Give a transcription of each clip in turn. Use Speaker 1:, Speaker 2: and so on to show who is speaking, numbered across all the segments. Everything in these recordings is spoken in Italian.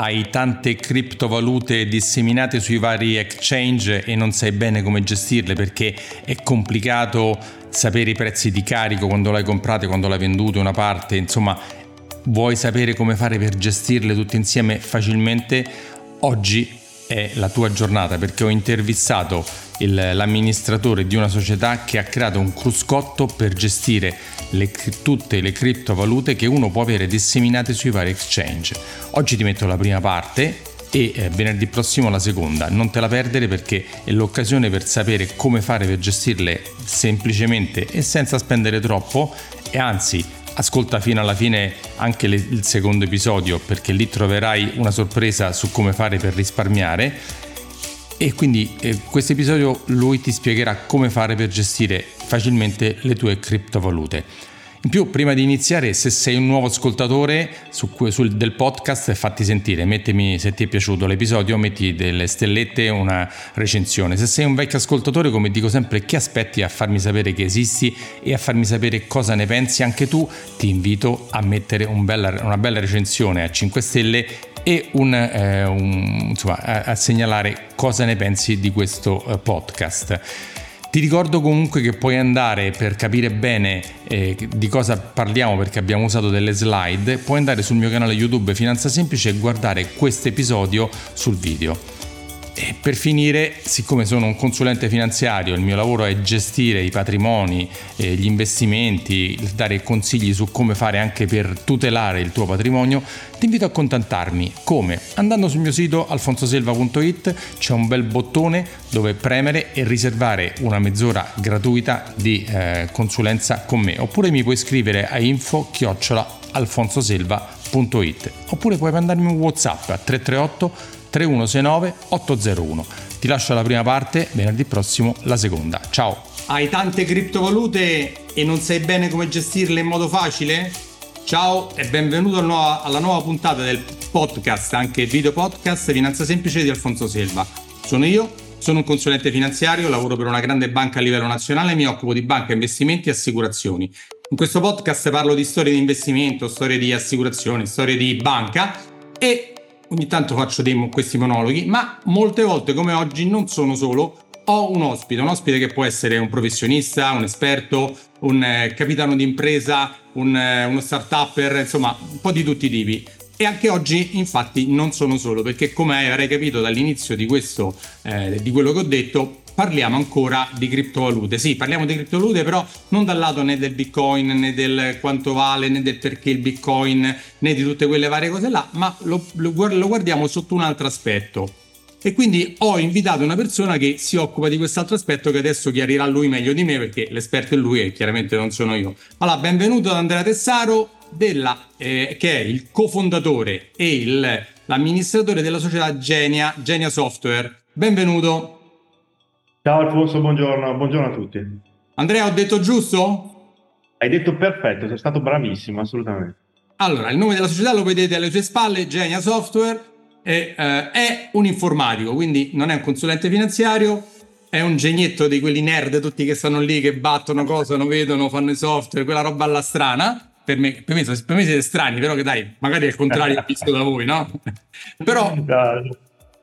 Speaker 1: hai tante criptovalute disseminate sui vari exchange e non sai bene come gestirle perché è complicato sapere i prezzi di carico quando l'hai comprate, quando l'hai venduto una parte, insomma vuoi sapere come fare per gestirle tutte insieme facilmente, oggi è la tua giornata perché ho intervistato il, l'amministratore di una società che ha creato un cruscotto per gestire le, tutte le criptovalute che uno può avere disseminate sui vari exchange. Oggi ti metto la prima parte e eh, venerdì prossimo la seconda. Non te la perdere perché è l'occasione per sapere come fare per gestirle semplicemente e senza spendere troppo e anzi ascolta fino alla fine anche le, il secondo episodio perché lì troverai una sorpresa su come fare per risparmiare e quindi eh, questo episodio lui ti spiegherà come fare per gestire facilmente le tue criptovalute. In più, prima di iniziare, se sei un nuovo ascoltatore su, sul, del podcast, fatti sentire, mettimi se ti è piaciuto l'episodio, metti delle stellette una recensione. Se sei un vecchio ascoltatore, come dico sempre, che aspetti a farmi sapere che esisti e a farmi sapere cosa ne pensi anche tu, ti invito a mettere un bella, una bella recensione a 5 stelle e un, eh, un, insomma, a, a, segnalare cosa ne pensi di questo eh, podcast. Ti ricordo comunque che puoi andare per capire bene eh, di cosa parliamo perché abbiamo usato delle slide, puoi andare sul mio canale YouTube Finanza Semplice e guardare questo episodio sul video. E per finire, siccome sono un consulente finanziario, il mio lavoro è gestire i patrimoni, eh, gli investimenti, dare consigli su come fare anche per tutelare il tuo patrimonio, ti invito a contattarmi. Come? Andando sul mio sito alfonsoselva.it c'è un bel bottone dove premere e riservare una mezz'ora gratuita di eh, consulenza con me. Oppure mi puoi scrivere a info-alfonsoselva.it oppure puoi mandarmi un WhatsApp a 338 3169 801. Ti lascio la prima parte, venerdì prossimo la seconda. Ciao! Hai tante criptovalute e non sai bene come gestirle in modo facile? Ciao e benvenuto alla nuova puntata del podcast, anche video podcast Finanza Semplice di Alfonso Selva. Sono io, sono un consulente finanziario, lavoro per una grande banca a livello nazionale mi occupo di banca, investimenti e assicurazioni. In questo podcast parlo di storie di investimento, storie di assicurazioni, storie di banca e ogni tanto faccio dei, questi monologhi, ma molte volte come oggi non sono solo, ho un ospite, un ospite che può essere un professionista, un esperto, un eh, capitano d'impresa, un, eh, uno start-upper, insomma un po' di tutti i tipi. E anche oggi infatti non sono solo, perché come avrei capito dall'inizio di questo, eh, di quello che ho detto, parliamo ancora di criptovalute. Sì, parliamo di criptovalute, però non dal lato né del Bitcoin, né del quanto vale, né del perché il Bitcoin, né di tutte quelle varie cose là, ma lo, lo, lo guardiamo sotto un altro aspetto. E quindi ho invitato una persona che si occupa di quest'altro aspetto che adesso chiarirà lui meglio di me perché l'esperto è lui e chiaramente non sono io. Allora, benvenuto ad Andrea Tessaro, della, eh, che è il cofondatore e il, l'amministratore della società Genia, Genia Software. Benvenuto.
Speaker 2: Ciao Alfonso, buongiorno, buongiorno a tutti.
Speaker 1: Andrea, ho detto giusto?
Speaker 2: Hai detto perfetto, sei stato bravissimo, assolutamente.
Speaker 1: Allora, il nome della società lo vedete alle sue spalle, Genia Software, e, eh, è un informatico, quindi non è un consulente finanziario, è un genietto di quelli nerd, tutti che stanno lì, che battono cose, non vedono, fanno i software, quella roba alla strana. Per me, per me, per me siete strani, però che dai, magari è il contrario visto da voi, no? però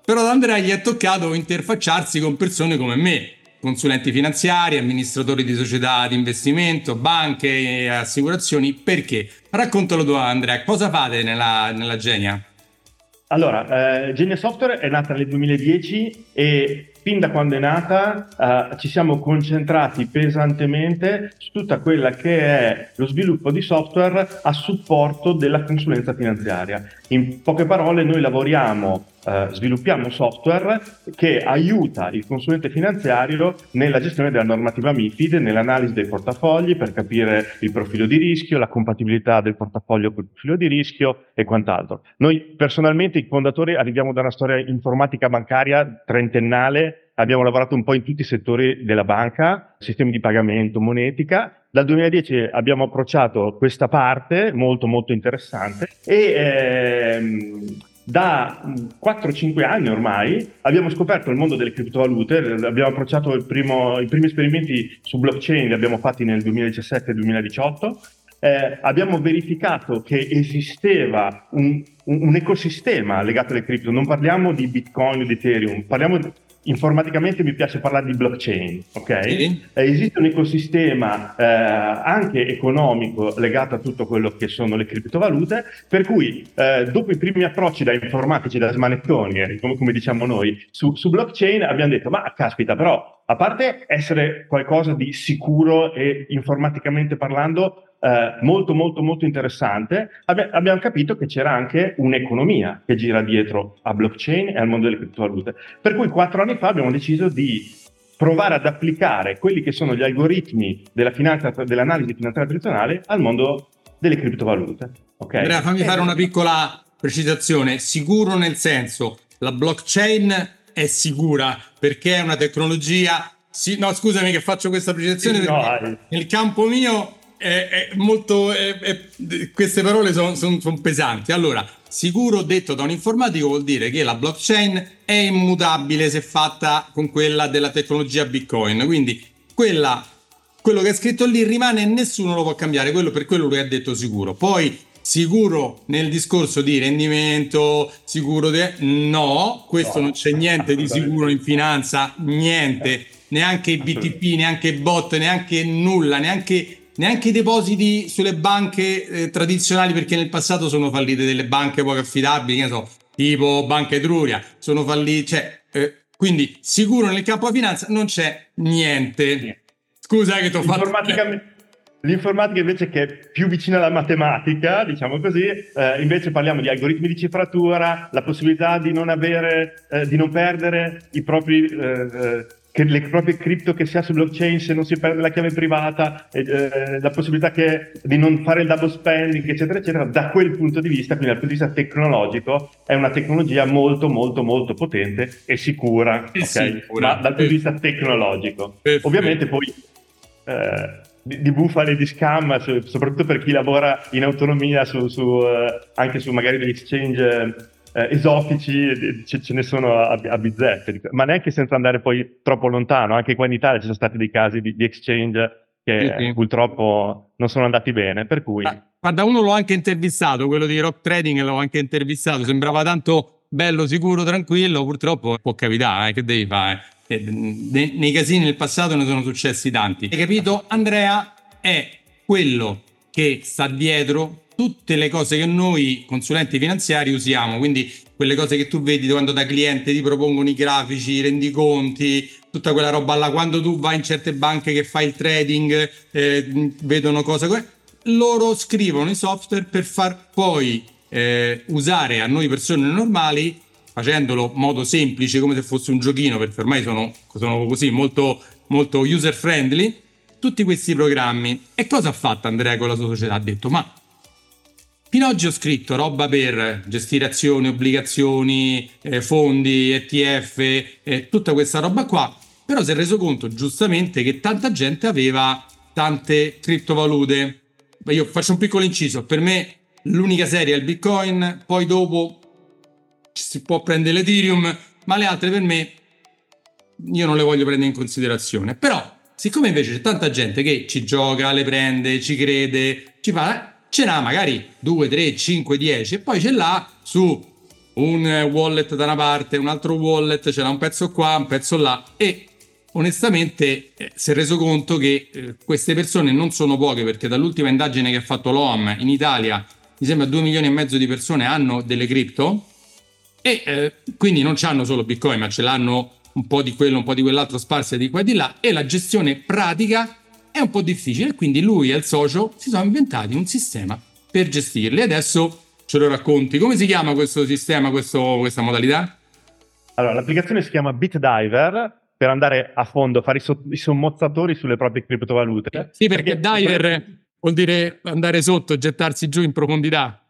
Speaker 1: però ad Andrea gli è toccato interfacciarsi con persone come me, consulenti finanziari, amministratori di società di investimento, banche e assicurazioni. Perché? Raccontalo tu Andrea, cosa fate nella, nella Genia?
Speaker 2: Allora, eh, Genia Software è nata nel 2010 e fin da quando è nata eh, ci siamo concentrati pesantemente su tutta quella che è lo sviluppo di software a supporto della consulenza finanziaria. In poche parole, noi lavoriamo Uh, sviluppiamo software che aiuta il consulente finanziario nella gestione della normativa MIFID, nell'analisi dei portafogli per capire il profilo di rischio, la compatibilità del portafoglio con il profilo di rischio e quant'altro. Noi personalmente, i fondatori, arriviamo da una storia informatica bancaria trentennale, abbiamo lavorato un po' in tutti i settori della banca, sistemi di pagamento, monetica, dal 2010 abbiamo approcciato questa parte molto molto interessante. E ehm, da 4-5 anni ormai abbiamo scoperto il mondo delle criptovalute, abbiamo approcciato primo, i primi esperimenti su blockchain, li abbiamo fatti nel 2017-2018, eh, abbiamo verificato che esisteva un un, ecosistema legato alle cripto, non parliamo di Bitcoin o di Ethereum, parliamo di, informaticamente mi piace parlare di blockchain, ok? Sì. Eh, esiste un ecosistema eh, anche economico legato a tutto quello che sono le criptovalute, per cui eh, dopo i primi approcci da informatici, da smanettoni, eh, come, come diciamo noi, su, su blockchain abbiamo detto, ma caspita, però a parte essere qualcosa di sicuro e informaticamente parlando, eh, molto molto molto interessante, abbi- abbiamo capito che c'era anche un'economia che gira dietro a blockchain e al mondo delle criptovalute. Per cui quattro anni fa abbiamo deciso di provare ad applicare quelli che sono gli algoritmi della finanza, dell'analisi finanziaria tradizionale al mondo delle criptovalute. Okay?
Speaker 1: Andrea, fammi fare una piccola precisazione. Sicuro nel senso, la blockchain è sicura perché è una tecnologia... Sì, no, scusami che faccio questa precisazione. No, nel campo mio è, è molto. È, queste parole sono son, son pesanti. Allora, sicuro detto da un informatico vuol dire che la blockchain è immutabile se fatta con quella della tecnologia Bitcoin. Quindi quella, quello che è scritto lì rimane e nessuno lo può cambiare. Quello per quello che ha detto sicuro. Poi sicuro nel discorso di rendimento, sicuro di... No, questo no, non c'è niente di sicuro in finanza, niente, neanche i BTP, neanche i bot, neanche nulla, neanche neanche i depositi sulle banche eh, tradizionali, perché nel passato sono fallite delle banche poco affidabili, che so, tipo Banca Etruria, sono fallite, cioè, eh, quindi sicuro nel campo della finanza non c'è niente. Scusa che ti ho fatto...
Speaker 2: L'informatica invece che è più vicina alla matematica, diciamo così, eh, invece parliamo di algoritmi di cifratura, la possibilità di non avere, eh, di non perdere i propri eh, eh che le proprie cripto che si ha su blockchain se non si perde la chiave privata, eh, la possibilità che, di non fare il double spending, eccetera, eccetera, da quel punto di vista, quindi dal punto di vista tecnologico, è una tecnologia molto, molto, molto potente e sicura, okay? sicura. ma dal punto di vista tecnologico. Ovviamente poi... Eh, di, di bufale di scam, soprattutto per chi lavora in autonomia su, su, eh, anche su magari degli exchange eh, esotici ce, ce, ne sono a, a, bizzeffe, ma neanche senza andare poi troppo lontano, anche qua in Italia ci sono stati dei casi di, di exchange che sì, sì. purtroppo non sono andati bene, per cui... Ah,
Speaker 1: guarda, uno l'ho anche intervistato, quello di Rock Trading l'ho anche intervistato, sembrava tanto bello, sicuro, tranquillo, purtroppo può capitare, eh, che devi fare? Eh, nei casini del passato ne sono successi tanti. Hai capito? Andrea è quello che sta dietro tutte le cose che noi consulenti finanziari usiamo, quindi quelle cose che tu vedi quando da cliente ti propongono i grafici, i rendiconti, tutta quella roba là, quando tu vai in certe banche che fai il trading, eh, vedono cose, loro scrivono i software per far poi eh, usare a noi persone normali, facendolo in modo semplice come se fosse un giochino, perché ormai sono, sono così molto, molto user friendly, tutti questi programmi. E cosa ha fatto Andrea con la sua società? Ha detto, ma Fino ad oggi ho scritto roba per gestire azioni, obbligazioni, eh, fondi, ETF, eh, tutta questa roba qua, però si è reso conto giustamente che tanta gente aveva tante criptovalute. Io faccio un piccolo inciso, per me l'unica serie è il Bitcoin, poi dopo si può prendere l'Ethereum, ma le altre per me io non le voglio prendere in considerazione. Però, siccome invece c'è tanta gente che ci gioca, le prende, ci crede, ci fa ce n'ha magari 2, 3, 5, 10 e poi ce l'ha su un wallet da una parte, un altro wallet, ce l'ha un pezzo qua, un pezzo là e onestamente eh, si è reso conto che eh, queste persone non sono poche perché dall'ultima indagine che ha fatto l'OAM in Italia mi sembra 2 milioni e mezzo di persone hanno delle cripto e eh, quindi non hanno solo bitcoin ma ce l'hanno un po' di quello, un po' di quell'altro sparse di qua e di là e la gestione pratica è un po' difficile, quindi lui e il socio si sono inventati un sistema per gestirli. Adesso ce lo racconti. Come si chiama questo sistema, questo, questa modalità?
Speaker 2: Allora, l'applicazione si chiama BitDiver per andare a fondo, fare i, so- i sommozzatori sulle proprie criptovalute.
Speaker 1: Sì, perché, perché diver vuol dire andare sotto, gettarsi giù in profondità.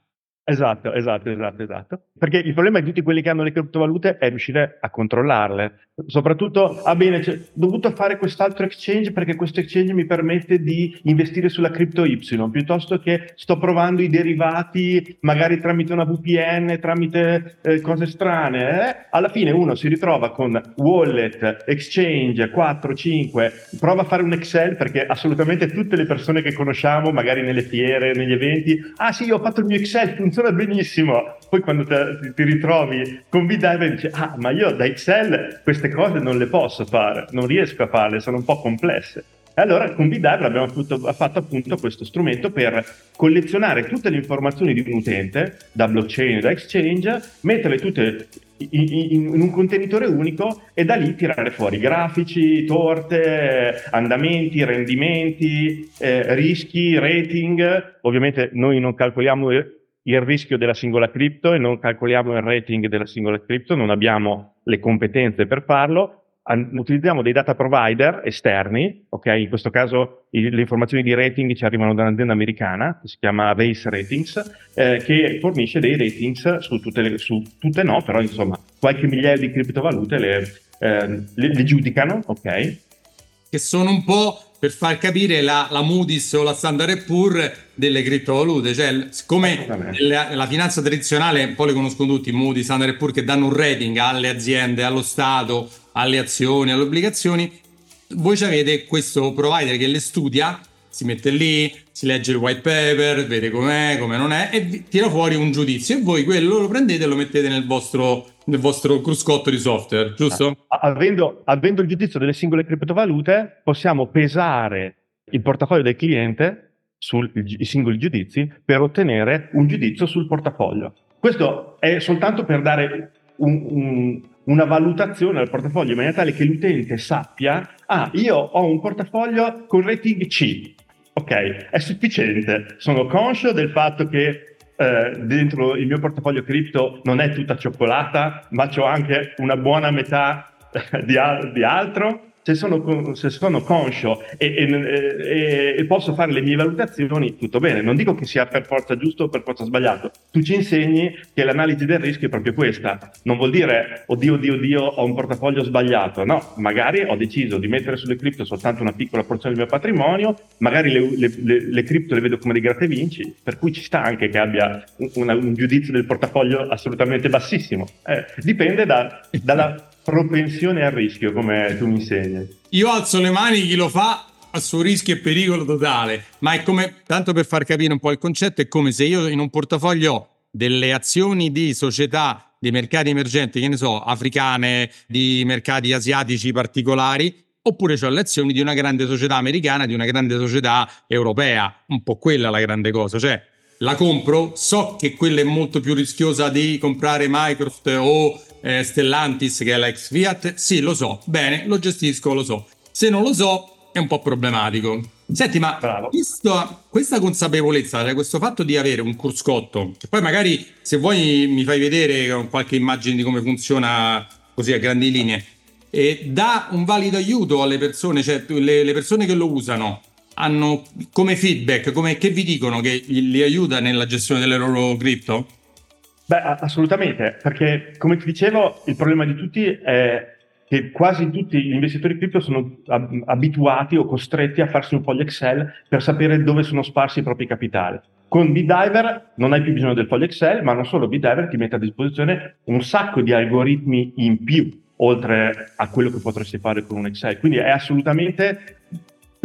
Speaker 2: Esatto, esatto, esatto, esatto. Perché il problema di tutti quelli che hanno le criptovalute è riuscire a controllarle. Soprattutto, ah bene, cioè, ho dovuto fare quest'altro exchange perché questo exchange mi permette di investire sulla cripto Y, piuttosto che sto provando i derivati magari tramite una VPN, tramite eh, cose strane. Eh? Alla fine uno si ritrova con wallet, exchange, 4, 5, prova a fare un Excel perché assolutamente tutte le persone che conosciamo, magari nelle fiere, negli eventi, ah sì, ho fatto il mio Excel, funziona funziona benissimo. Poi quando te, ti ritrovi con BDiver dici, ah, ma io da Excel queste cose non le posso fare, non riesco a farle, sono un po' complesse. E allora con BDiver abbiamo fatto, fatto, appunto questo strumento per collezionare tutte le informazioni di un utente, da blockchain, da exchange, metterle tutte in, in, un contenitore unico e da lì tirare fuori grafici, torte, andamenti, rendimenti, eh, rischi, rating. Ovviamente noi non calcoliamo il rischio della singola cripto e non calcoliamo il rating della singola cripto, non abbiamo le competenze per farlo, utilizziamo dei data provider esterni, ok? In questo caso i, le informazioni di rating ci arrivano da un'azienda americana che si chiama Race Ratings, eh, che fornisce dei ratings su tutte, le, su tutte no, però insomma qualche migliaio di criptovalute le, eh, le, le giudicano, ok?
Speaker 1: Che sono un po' per far capire la, la Moody's o la Standard Poor's delle criptovalute, cioè siccome la, la, finanza tradizionale, un po' le conoscono tutti, Moody's, Standard Poor's che danno un rating alle aziende, allo Stato, alle azioni, alle obbligazioni, voi avete questo provider che le studia, si mette lì, si legge il white paper, vede com'è, come non è e tira fuori un giudizio. E voi quello lo prendete e lo mettete nel vostro, nel vostro cruscotto di software, giusto?
Speaker 2: Avendo, avendo il giudizio delle singole criptovalute possiamo pesare il portafoglio del cliente sui singoli giudizi per ottenere un giudizio sul portafoglio. Questo è soltanto per dare un, un una valutazione del portafoglio in maniera tale che l'utente sappia, ah, io ho un portafoglio con rating C, ok, è sufficiente, sono conscio del fatto che eh, dentro il mio portafoglio cripto non è tutta cioccolata, ma ho anche una buona metà di, di altro, se sono, se sono conscio e, e, e, posso fare le mie valutazioni, tutto bene. Non dico che sia per forza giusto o per forza sbagliato. Tu ci insegni che l'analisi del rischio è proprio questa. Non vuol dire, oddio, oddio, oddio, ho un portafoglio sbagliato. No, magari ho deciso di mettere sulle cripto soltanto una piccola porzione del mio patrimonio, magari le, le, le, le cripto le vedo come dei gratte vinci, per cui ci sta anche che abbia un, una, un giudizio del portafoglio assolutamente bassissimo. Eh, dipende da, dalla propensione al rischio, come tu mi insegni.
Speaker 1: Io alzo le mani, chi lo fa a suo rischio e pericolo totale, ma è come, tanto per far capire un po' il concetto, è come se io in un portafoglio ho delle azioni di società di mercati emergenti, che ne so, africane, di mercati asiatici particolari, oppure ho le azioni di una grande società americana, di una grande società europea. Un po' quella la grande cosa, cioè la compro, so che quella è molto più rischiosa di comprare Microsoft o eh, Stellantis che è la ex Fiat? Sì, lo so, bene, lo gestisco, lo so. Se non lo so, è un po' problematico. Senti, ma visto questa consapevolezza, cioè questo fatto di avere un cruscotto, che poi magari se vuoi mi fai vedere qualche immagine di come funziona così a grandi linee, e dà un valido aiuto alle persone, cioè le, le persone che lo usano hanno come feedback, come, che vi dicono che li aiuta nella gestione delle loro cripto?
Speaker 2: Beh, assolutamente, perché come ti dicevo, il problema di tutti è che quasi tutti gli investitori cripto sono ab- abituati o costretti a farsi un foglio Excel per sapere dove sono sparsi i propri capitali. Con BDiver non hai più bisogno del foglio Excel, ma non solo BDiver ti mette a disposizione un sacco di algoritmi in più, oltre a quello che potresti fare con un Excel. Quindi è assolutamente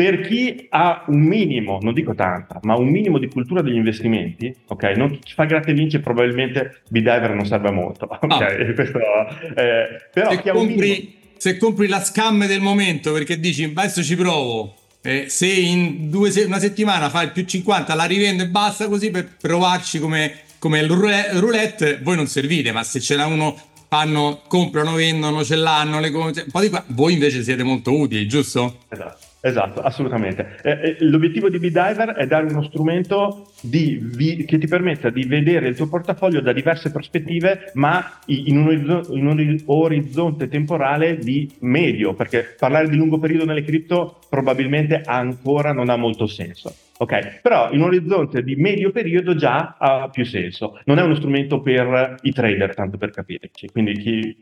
Speaker 2: per chi ha un minimo, non dico tanta, ma un minimo di cultura degli investimenti, ok? Non chi fa gratte vince probabilmente B-Diver non serve molto, ok? Ah. Questo,
Speaker 1: eh, però se compri, se compri la scam del momento perché dici adesso ci provo, eh, se in se- una settimana fa il più 50 la rivendo e basta così per provarci come, come il roulette, voi non servite, ma se ce n'è uno fanno, comprano, vendono, ce l'hanno, le cose, un po' di qua, voi invece siete molto utili, giusto?
Speaker 2: Esatto. Esatto, assolutamente. Eh, eh, l'obiettivo di BDiver è dare uno strumento vi, che ti permetta di vedere il tuo portafoglio da diverse prospettive, ma in un, orizzonte, in un, orizzonte temporale di medio, perché parlare di lungo periodo nelle cripto probabilmente ancora non ha molto senso. Ok, però in un orizzonte di medio periodo già ha più senso. Non è uno strumento per i trader, tanto per capirci. Quindi chi,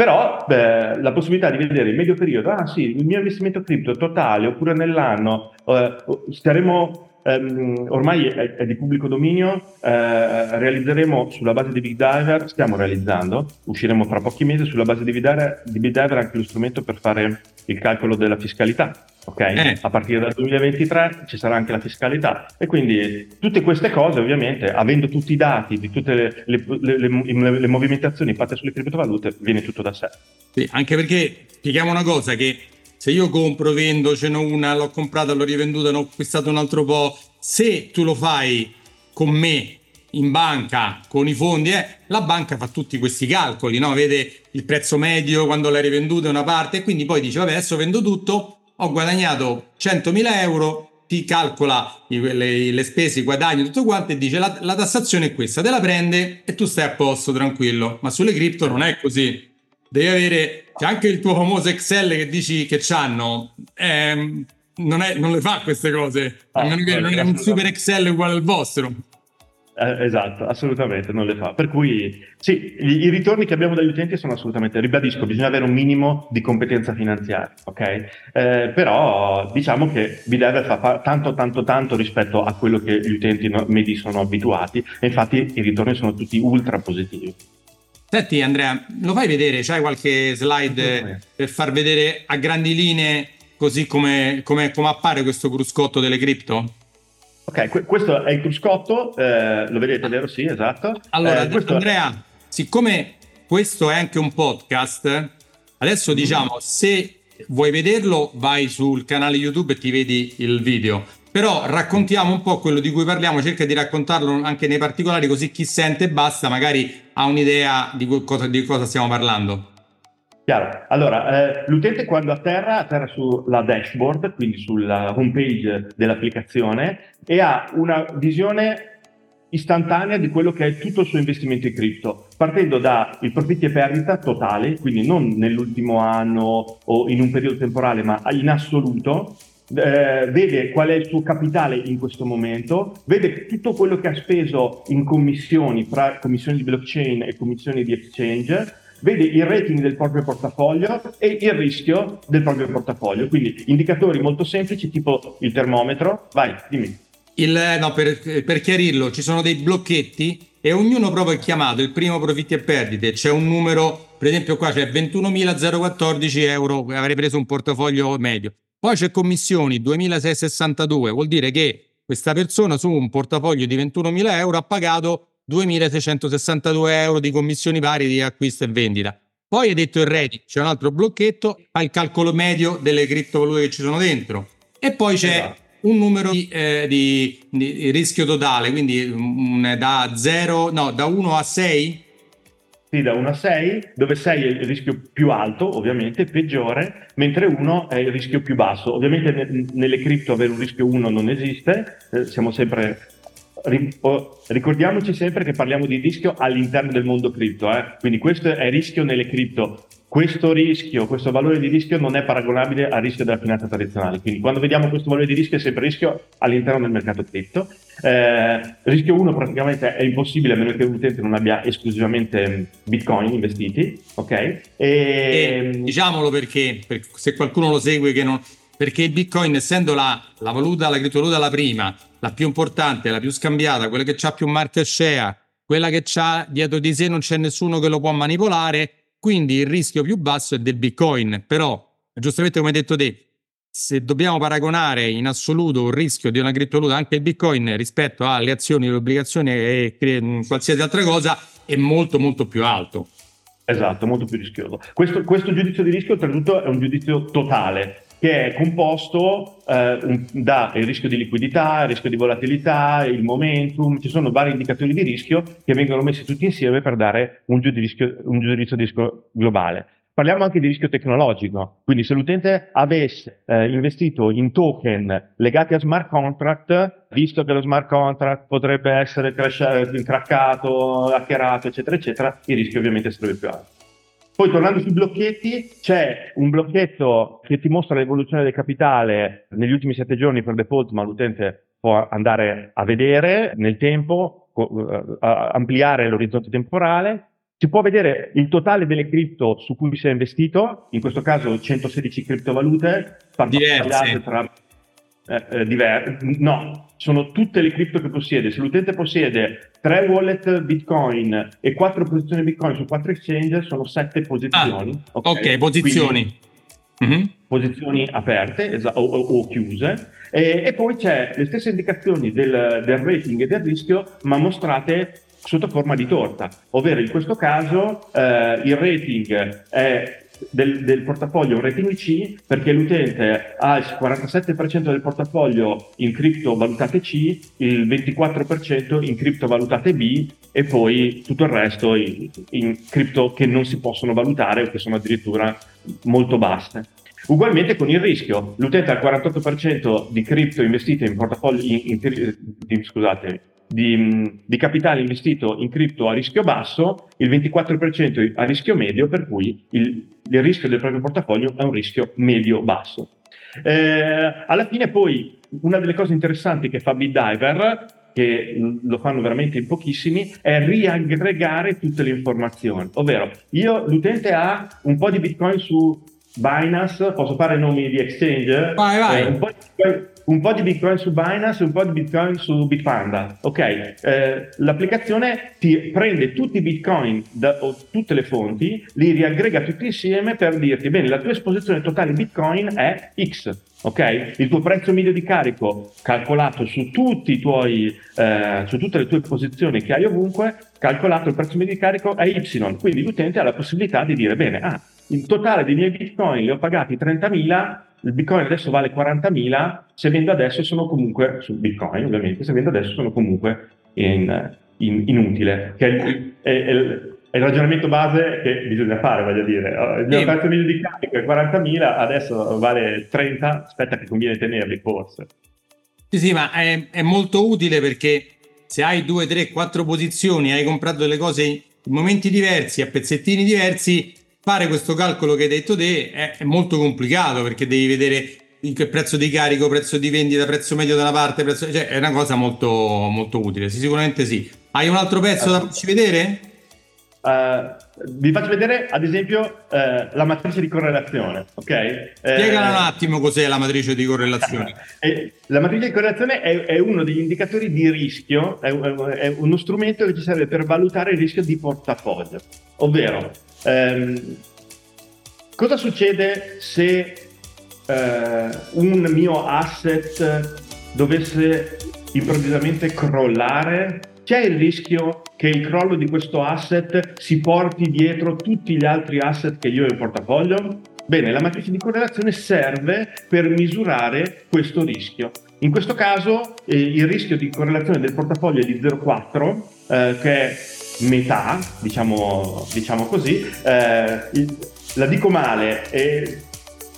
Speaker 2: però beh, la possibilità di vedere il medio periodo, ah sì, il mio investimento cripto totale oppure nell'anno, eh, staremo, ehm, ormai è, è, di pubblico dominio, eh, realizzeremo sulla base di Big Diver, stiamo realizzando, usciremo fra pochi mesi sulla base di Big Diver, di Big Diver anche lo strumento per fare il calcolo della fiscalità Okay? Eh. A partire dal 2023 ci sarà anche la fiscalità e quindi tutte queste cose ovviamente avendo tutti i dati di tutte le, le, le, le movimentazioni fatte sulle criptovalute viene tutto da sé.
Speaker 1: Sì, anche perché spieghiamo una cosa che se io compro, vendo, ce n'ho una, l'ho comprata, l'ho rivenduta, ne ho acquistato un altro po', se tu lo fai con me in banca con i fondi, eh, la banca fa tutti questi calcoli, no? vede il prezzo medio quando l'hai rivenduta una parte e quindi poi dice vabbè adesso vendo tutto, ho guadagnato 100.000 euro, ti calcola le, le spese, i guadagni, tutto quanto e dice la, la tassazione è questa, te la prende e tu stai a posto tranquillo, ma sulle cripto non è così. Devi avere c'è anche il tuo famoso Excel che dici che c'hanno. Ehm, non, è, non, le fa queste cose, ah, non, è, non è un super Excel uguale al vostro.
Speaker 2: Eh, esatto, assolutamente non le fa. Per cui sì, i, i, ritorni che abbiamo dagli utenti sono assolutamente, ribadisco, bisogna avere un minimo di competenza finanziaria, ok? Eh, però diciamo che Bideve fa tanto tanto tanto rispetto a quello che gli utenti no, medi sono abituati e infatti i ritorni sono tutti ultra positivi.
Speaker 1: Senti Andrea, lo fai vedere? C'hai qualche slide per far vedere a grandi linee così come, come, come appare questo cruscotto delle cripto?
Speaker 2: Ok, questo è il cruscotto, eh, lo vedete vero? Sì, esatto.
Speaker 1: Allora, eh, Andrea, è... siccome questo è anche un podcast, adesso diciamo, se vuoi vederlo, vai sul canale YouTube e ti vedi il video. Però raccontiamo un po' quello di cui parliamo, cerca di raccontarlo anche nei particolari, così chi sente basta, magari ha un'idea di cosa, di cosa stiamo parlando.
Speaker 2: Chiaro. Allora, eh, l'utente quando atterra, atterra sulla dashboard, quindi sulla homepage dell'applicazione e ha una visione istantanea di quello che è tutto il suo investimento in cripto, partendo dai profitti e perdita totali, quindi non nell'ultimo anno o in un periodo temporale, ma in assoluto, eh, vede qual è il suo capitale in questo momento, vede tutto quello che ha speso in commissioni, fra commissioni di blockchain e commissioni di exchange, vede il rating del proprio portafoglio e il rischio del proprio portafoglio. Quindi indicatori molto semplici tipo il termometro. Vai, dimmi.
Speaker 1: Il, no, per, per chiarirlo, ci sono dei blocchetti e ognuno proprio è chiamato il primo profitti e perdite. C'è un numero, per esempio qua c'è 21.014 euro, avrei preso un portafoglio medio. Poi c'è commissioni 2.662, vuol dire che questa persona su un portafoglio di 21.000 euro ha pagato 2.662 euro di commissioni varie di acquisto e vendita. Poi hai detto il rating, c'è un altro blocchetto, fa il calcolo medio delle criptovalute che ci sono dentro. E poi c'è esatto. un numero di, eh, di, di, rischio totale, quindi um, da 0, no, da 1 a 6.
Speaker 2: Sì, da 1 a 6, dove 6 è il rischio più alto, ovviamente, peggiore, mentre 1 è il rischio più basso. Ovviamente ne, nelle cripto avere un rischio 1 non esiste, eh, siamo sempre ricordiamoci sempre che parliamo di rischio all'interno del mondo cripto, eh? quindi questo è rischio nelle cripto. Questo rischio, questo valore di rischio non è paragonabile al rischio della finanza tradizionale. Quindi quando vediamo questo valore di rischio è sempre rischio all'interno del mercato cripto. Eh, rischio 1 praticamente è impossibile a meno che l'utente non abbia esclusivamente bitcoin investiti. Ok? E...
Speaker 1: E, diciamolo perché, perché se qualcuno lo segue che non, perché il Bitcoin, essendo la, la valuta, la criptovaluta la prima, la più importante, la più scambiata, quella che ha più market share, quella che ha dietro di sé non c'è nessuno che lo può manipolare, quindi il rischio più basso è del Bitcoin. Però, giustamente come hai detto te, se dobbiamo paragonare in assoluto il rischio di una criptovaluta, anche il Bitcoin, rispetto alle azioni, le obbligazioni e qualsiasi altra cosa, è molto molto più alto.
Speaker 2: Esatto, molto più rischioso. Questo, questo giudizio di rischio, oltretutto, è un giudizio totale, che è composto eh, da il rischio di liquidità, il rischio di volatilità, il momentum, ci sono vari indicatori di rischio che vengono messi tutti insieme per dare un giudizio, un giudizio di rischio globale. Parliamo anche di rischio tecnologico, quindi se l'utente avesse eh, investito in token legati a smart contract, visto che lo smart contract potrebbe essere crash- craccato, hackerato, eccetera, eccetera, il rischio ovviamente sarebbe più alto. Poi tornando sui blocchetti, c'è un blocchetto che ti mostra l'evoluzione del capitale negli ultimi sette giorni per default, ma l'utente può andare a vedere nel tempo, uh, ampliare l'orizzonte temporale. Si può vedere il totale delle cripto su cui si è investito, in questo caso 116 criptovalute,
Speaker 1: diverse
Speaker 2: tra eh, eh, diver- no, sono tutte le cripto che possiede. Se l'utente possiede tre wallet Bitcoin e quattro posizioni Bitcoin su quattro exchange, sono sette posizioni.
Speaker 1: Ah, ok, okay posizioni.
Speaker 2: Mm-hmm. posizioni aperte o, o, o chiuse, e, e, poi c'è le stesse indicazioni del, del rating e del rischio, ma mostrate sotto forma di torta, ovvero in questo caso eh, il rating è del, del, portafoglio rating C perché l'utente ha il 47% del portafoglio in criptovalutate C, il 24% in criptovalutate B e poi tutto il resto in, in cripto che non si possono valutare o che sono addirittura molto basse. Ugualmente con il rischio, l'utente ha il 48% di cripto investite in portafogli, in, in, scusate, di, di, capitale investito in cripto a rischio basso, il 24% a rischio medio, per cui il, il rischio del proprio portafoglio è un rischio medio-basso. Eh, alla fine poi una delle cose interessanti che fa BitDiver, che lo fanno veramente in pochissimi, è riaggregare tutte le informazioni. Ovvero, io, l'utente ha un po' di Bitcoin su Binance, posso fare nomi di exchange?
Speaker 1: Vai, vai.
Speaker 2: Eh, un, po di, un, po di, Bitcoin su Binance un po' di Bitcoin su Bitpanda. Ok, eh, l'applicazione ti prende tutti i Bitcoin da o tutte le fonti, li riaggrega tutti insieme per dirti, bene, la tua esposizione totale Bitcoin è X. Ok? Il tuo prezzo medio di carico calcolato su, tuoi, eh, su tutte le tue posizioni che hai ovunque, calcolato il prezzo medio di carico è Y. Quindi l'utente ha la possibilità di dire, bene, ah, il totale dei miei bitcoin li ho pagati 30.000, il bitcoin adesso vale 40.000, se vendo adesso sono comunque, su bitcoin ovviamente, se vendo adesso sono comunque in, in, inutile, che è, è, è, è, il ragionamento base che bisogna fare, voglio dire. Il mio prezzo medio di carico è 40.000, adesso vale 30, aspetta che conviene tenerli forse.
Speaker 1: Sì, sì, ma è, è molto utile perché se hai due, tre, quattro posizioni, hai comprato delle cose in momenti diversi, a pezzettini diversi, fare questo calcolo che hai detto te è, è molto complicato perché devi vedere il prezzo di carico, prezzo di vendita, prezzo medio da una parte, prezzo, cioè è una cosa molto, molto utile. Sì, sicuramente sì. Hai un altro pezzo da farci vedere?
Speaker 2: Uh, vi faccio vedere ad esempio uh, la matrice di correlazione. Okay?
Speaker 1: Spiegala uh, un attimo cos'è la matrice di correlazione.
Speaker 2: la matrice di correlazione è, è, uno degli indicatori di rischio, è, è, uno strumento che ci serve per valutare il rischio di portafoglio. Ovvero, um, cosa succede se un mio asset dovesse improvvisamente crollare c'è il rischio che il crollo di questo asset si porti dietro tutti gli altri asset che io ho in portafoglio? Bene, la matrice di correlazione serve per misurare questo rischio. In questo caso eh, il rischio di correlazione del portafoglio è di 0,4, eh, che è metà, diciamo, diciamo così. Eh, il, la dico male, e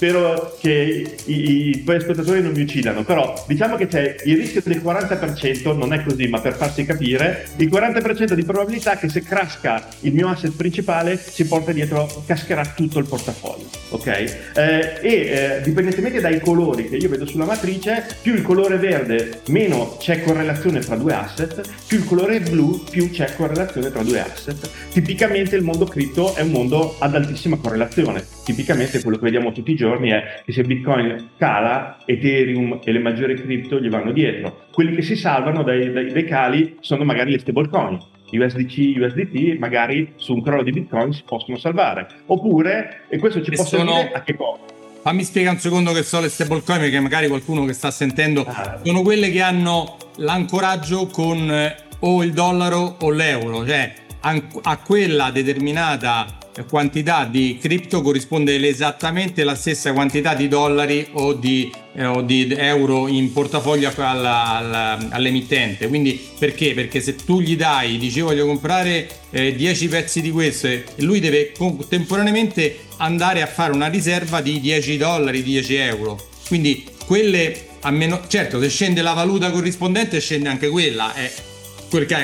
Speaker 2: spero che i, i tuoi ascoltatori non mi uccidano, però diciamo che c'è il rischio del 40%, non è così, ma per farsi capire, il 40% di probabilità che se crasca il mio asset principale si porta dietro, cascherà tutto il portafoglio, ok? Eh, e eh, dipendentemente dai colori che io vedo sulla matrice, più il colore verde, meno c'è correlazione tra due asset, più il colore blu, più c'è correlazione tra due asset. Tipicamente il mondo cripto è un mondo ad altissima correlazione, tipicamente quello che vediamo tutti i giorni è che se Bitcoin cala, Ethereum e le maggiori cripto gli vanno dietro. Quelli che si salvano dai, dai, dai cali sono magari le stablecoin. USDC, USDT, magari su un crollo di Bitcoin si possono salvare. Oppure, e questo ci e posso sono... dire a che cosa?
Speaker 1: Fammi spiegare un secondo che sono le stablecoin, perché magari qualcuno che sta sentendo ah. sono quelle che hanno l'ancoraggio con eh, o il dollaro o l'euro, cioè a quella determinata quantità di cripto corrisponde esattamente la stessa quantità di dollari o di, eh, o di euro in portafoglio alla, alla, all'emittente. Quindi perché? Perché se tu gli dai, dici voglio comprare eh, 10 pezzi di questo e lui deve contemporaneamente andare a fare una riserva di 10 dollari, 10 euro. Quindi quelle a meno certo se scende la valuta corrispondente scende anche quella, eh,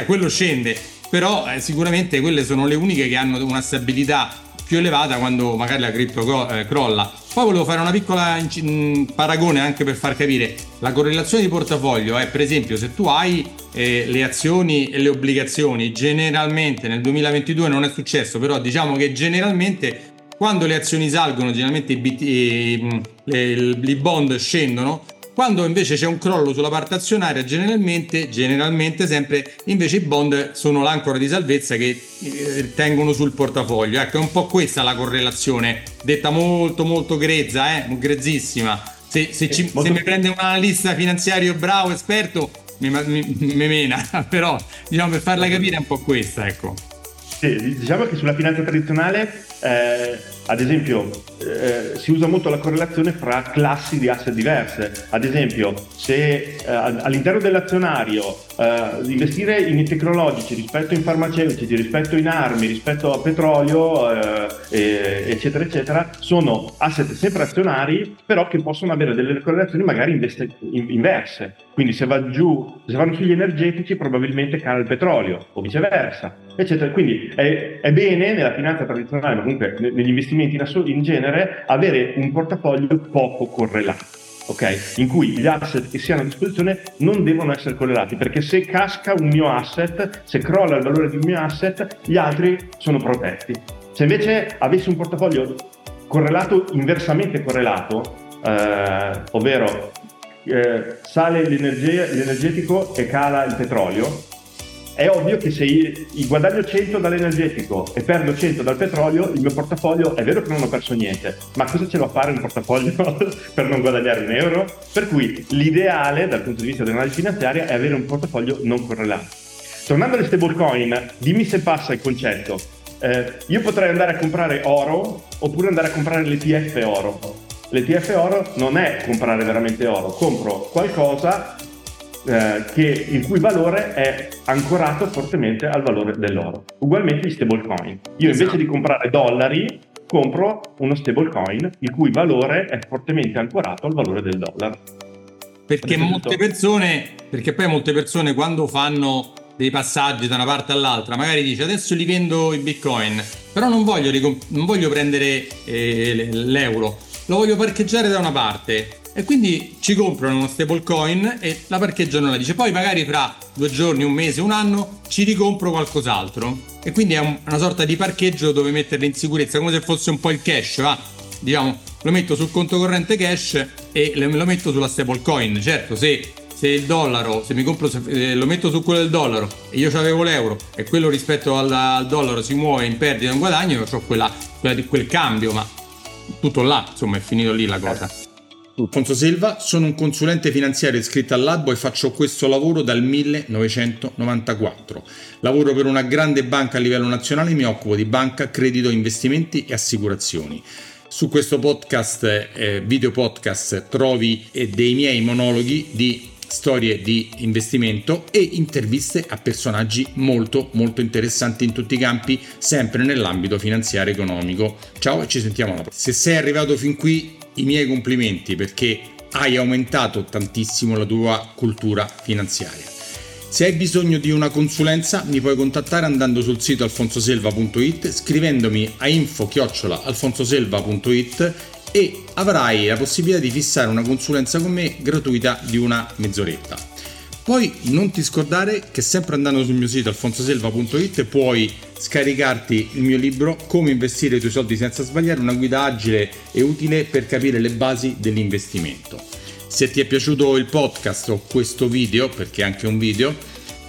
Speaker 1: quello scende però eh, sicuramente quelle sono le uniche che hanno una stabilità più elevata quando magari la cripto eh, crolla. Poi volevo fare una piccola inc- mm, paragone anche per far capire la correlazione di portafoglio è per esempio se tu hai eh, le azioni e le obbligazioni generalmente nel 2022 non è successo però diciamo che generalmente quando le azioni salgono generalmente i, BT, i, mm, le, i bond scendono Quando invece c'è un crollo sulla parte azionaria, generalmente, generalmente sempre, invece i bond sono l'ancora di salvezza che eh, tengono sul portafoglio. Ecco, è un po' questa la correlazione, detta molto molto grezza, eh? grezzissima. Se, se, ci, se mi prende un analista finanziario bravo, esperto, mi, mi, mi mena, però diciamo per farla capire è un po' questa, ecco.
Speaker 2: Sì, diciamo che sulla finanza tradizionale eh, ad esempio, eh, si usa molto la correlazione fra classi di asset diverse. Ad esempio, se eh, all'interno dell'azionario eh, investire in tecnologici rispetto in farmaceutici, rispetto in armi, rispetto a petrolio, eh, eccetera, eccetera, sono asset sempre azionari, però che possono avere delle correlazioni magari investe- inverse. Quindi se va giù, se vanno sugli energetici, probabilmente cala il petrolio, o viceversa, eccetera. Quindi è, è bene nella finanza tradizionale, ma comunque negli investimenti in, assol- in genere, avere un portafoglio poco correlato. Okay? in cui gli asset che si hanno a disposizione non devono essere correlati, perché se casca un mio asset, se crolla il valore di un mio asset, gli altri sono protetti. Se invece avessi un portafoglio correlato, inversamente correlato, eh, ovvero eh, sale l'energetico e cala il petrolio, è ovvio che se io guadagno 100 dall'energetico e perdo 100 dal petrolio, il mio portafoglio è vero che non ho perso niente, ma cosa ce l'ho a fare un portafoglio per non guadagnare un euro? Per cui l'ideale dal punto di vista dell'analisi finanziaria è avere un portafoglio non correlato. Tornando alle stablecoin, dimmi se passa il concetto. Eh, io potrei andare a comprare oro oppure andare a comprare l'ETF oro. L'ETF oro non è comprare veramente oro, compro qualcosa eh, che, il cui valore è ancorato fortemente al valore dell'oro. Ugualmente gli stablecoin. Io esatto. invece di comprare dollari compro uno stablecoin il cui valore è fortemente ancorato al valore del dollaro.
Speaker 1: Perché molte persone, perché poi molte persone quando fanno dei passaggi da una parte all'altra, magari dice adesso li vendo i bitcoin, però non voglio, non voglio prendere eh, l'euro, lo voglio parcheggiare da una parte e quindi ci comprano uno stablecoin e la parcheggiano là. Dice poi magari fra due giorni, un mese, un anno ci ricompro qualcos'altro. E quindi è un, una sorta di parcheggio dove metterle in sicurezza, come se fosse un po' il cash, va? Diciamo, lo metto sul conto corrente cash e lo metto sulla stablecoin. Certo, se, se il dollaro, se mi compro, se, eh, lo metto su quello del dollaro e io avevo l'euro e quello rispetto al, al dollaro si muove in perdita o in guadagno, ho quella, quella, quel cambio, ma tutto là, insomma, è finito lì la cosa. Alfonso Silva, sono un consulente finanziario iscritto all'Albo e faccio questo lavoro dal 1994. Lavoro per una grande banca a livello nazionale e mi occupo di banca, credito, investimenti e assicurazioni. Su questo podcast, eh, video podcast, trovi eh, dei miei monologhi di storie di investimento e interviste a personaggi molto molto interessanti in tutti i campi, sempre nell'ambito finanziario economico. Ciao e ci sentiamo alla prossima. Se sei arrivato fin qui i miei complimenti perché hai aumentato tantissimo la tua cultura finanziaria. Se hai bisogno di una consulenza mi puoi contattare andando sul sito alfonsoselva.it scrivendomi a info-alfonsoselva.it e avrai la possibilità di fissare una consulenza con me gratuita di una mezz'oretta. Poi non ti scordare che sempre andando sul mio sito alfonsoselva.it puoi scaricarti il mio libro Come investire i tuoi soldi senza sbagliare, una guida agile e utile per capire le basi dell'investimento. Se ti è piaciuto il podcast o questo video, perché è anche un video,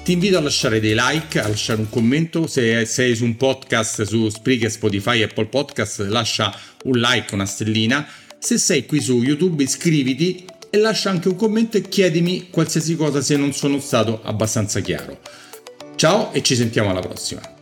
Speaker 1: ti invito a lasciare dei like, a lasciare un commento. Se sei su un podcast su Spreaker, Spotify, Apple Podcast, lascia un like, una stellina. Se sei qui su YouTube, iscriviti e lascia anche un commento e chiedimi qualsiasi cosa se non sono stato abbastanza chiaro. Ciao e ci sentiamo alla prossima.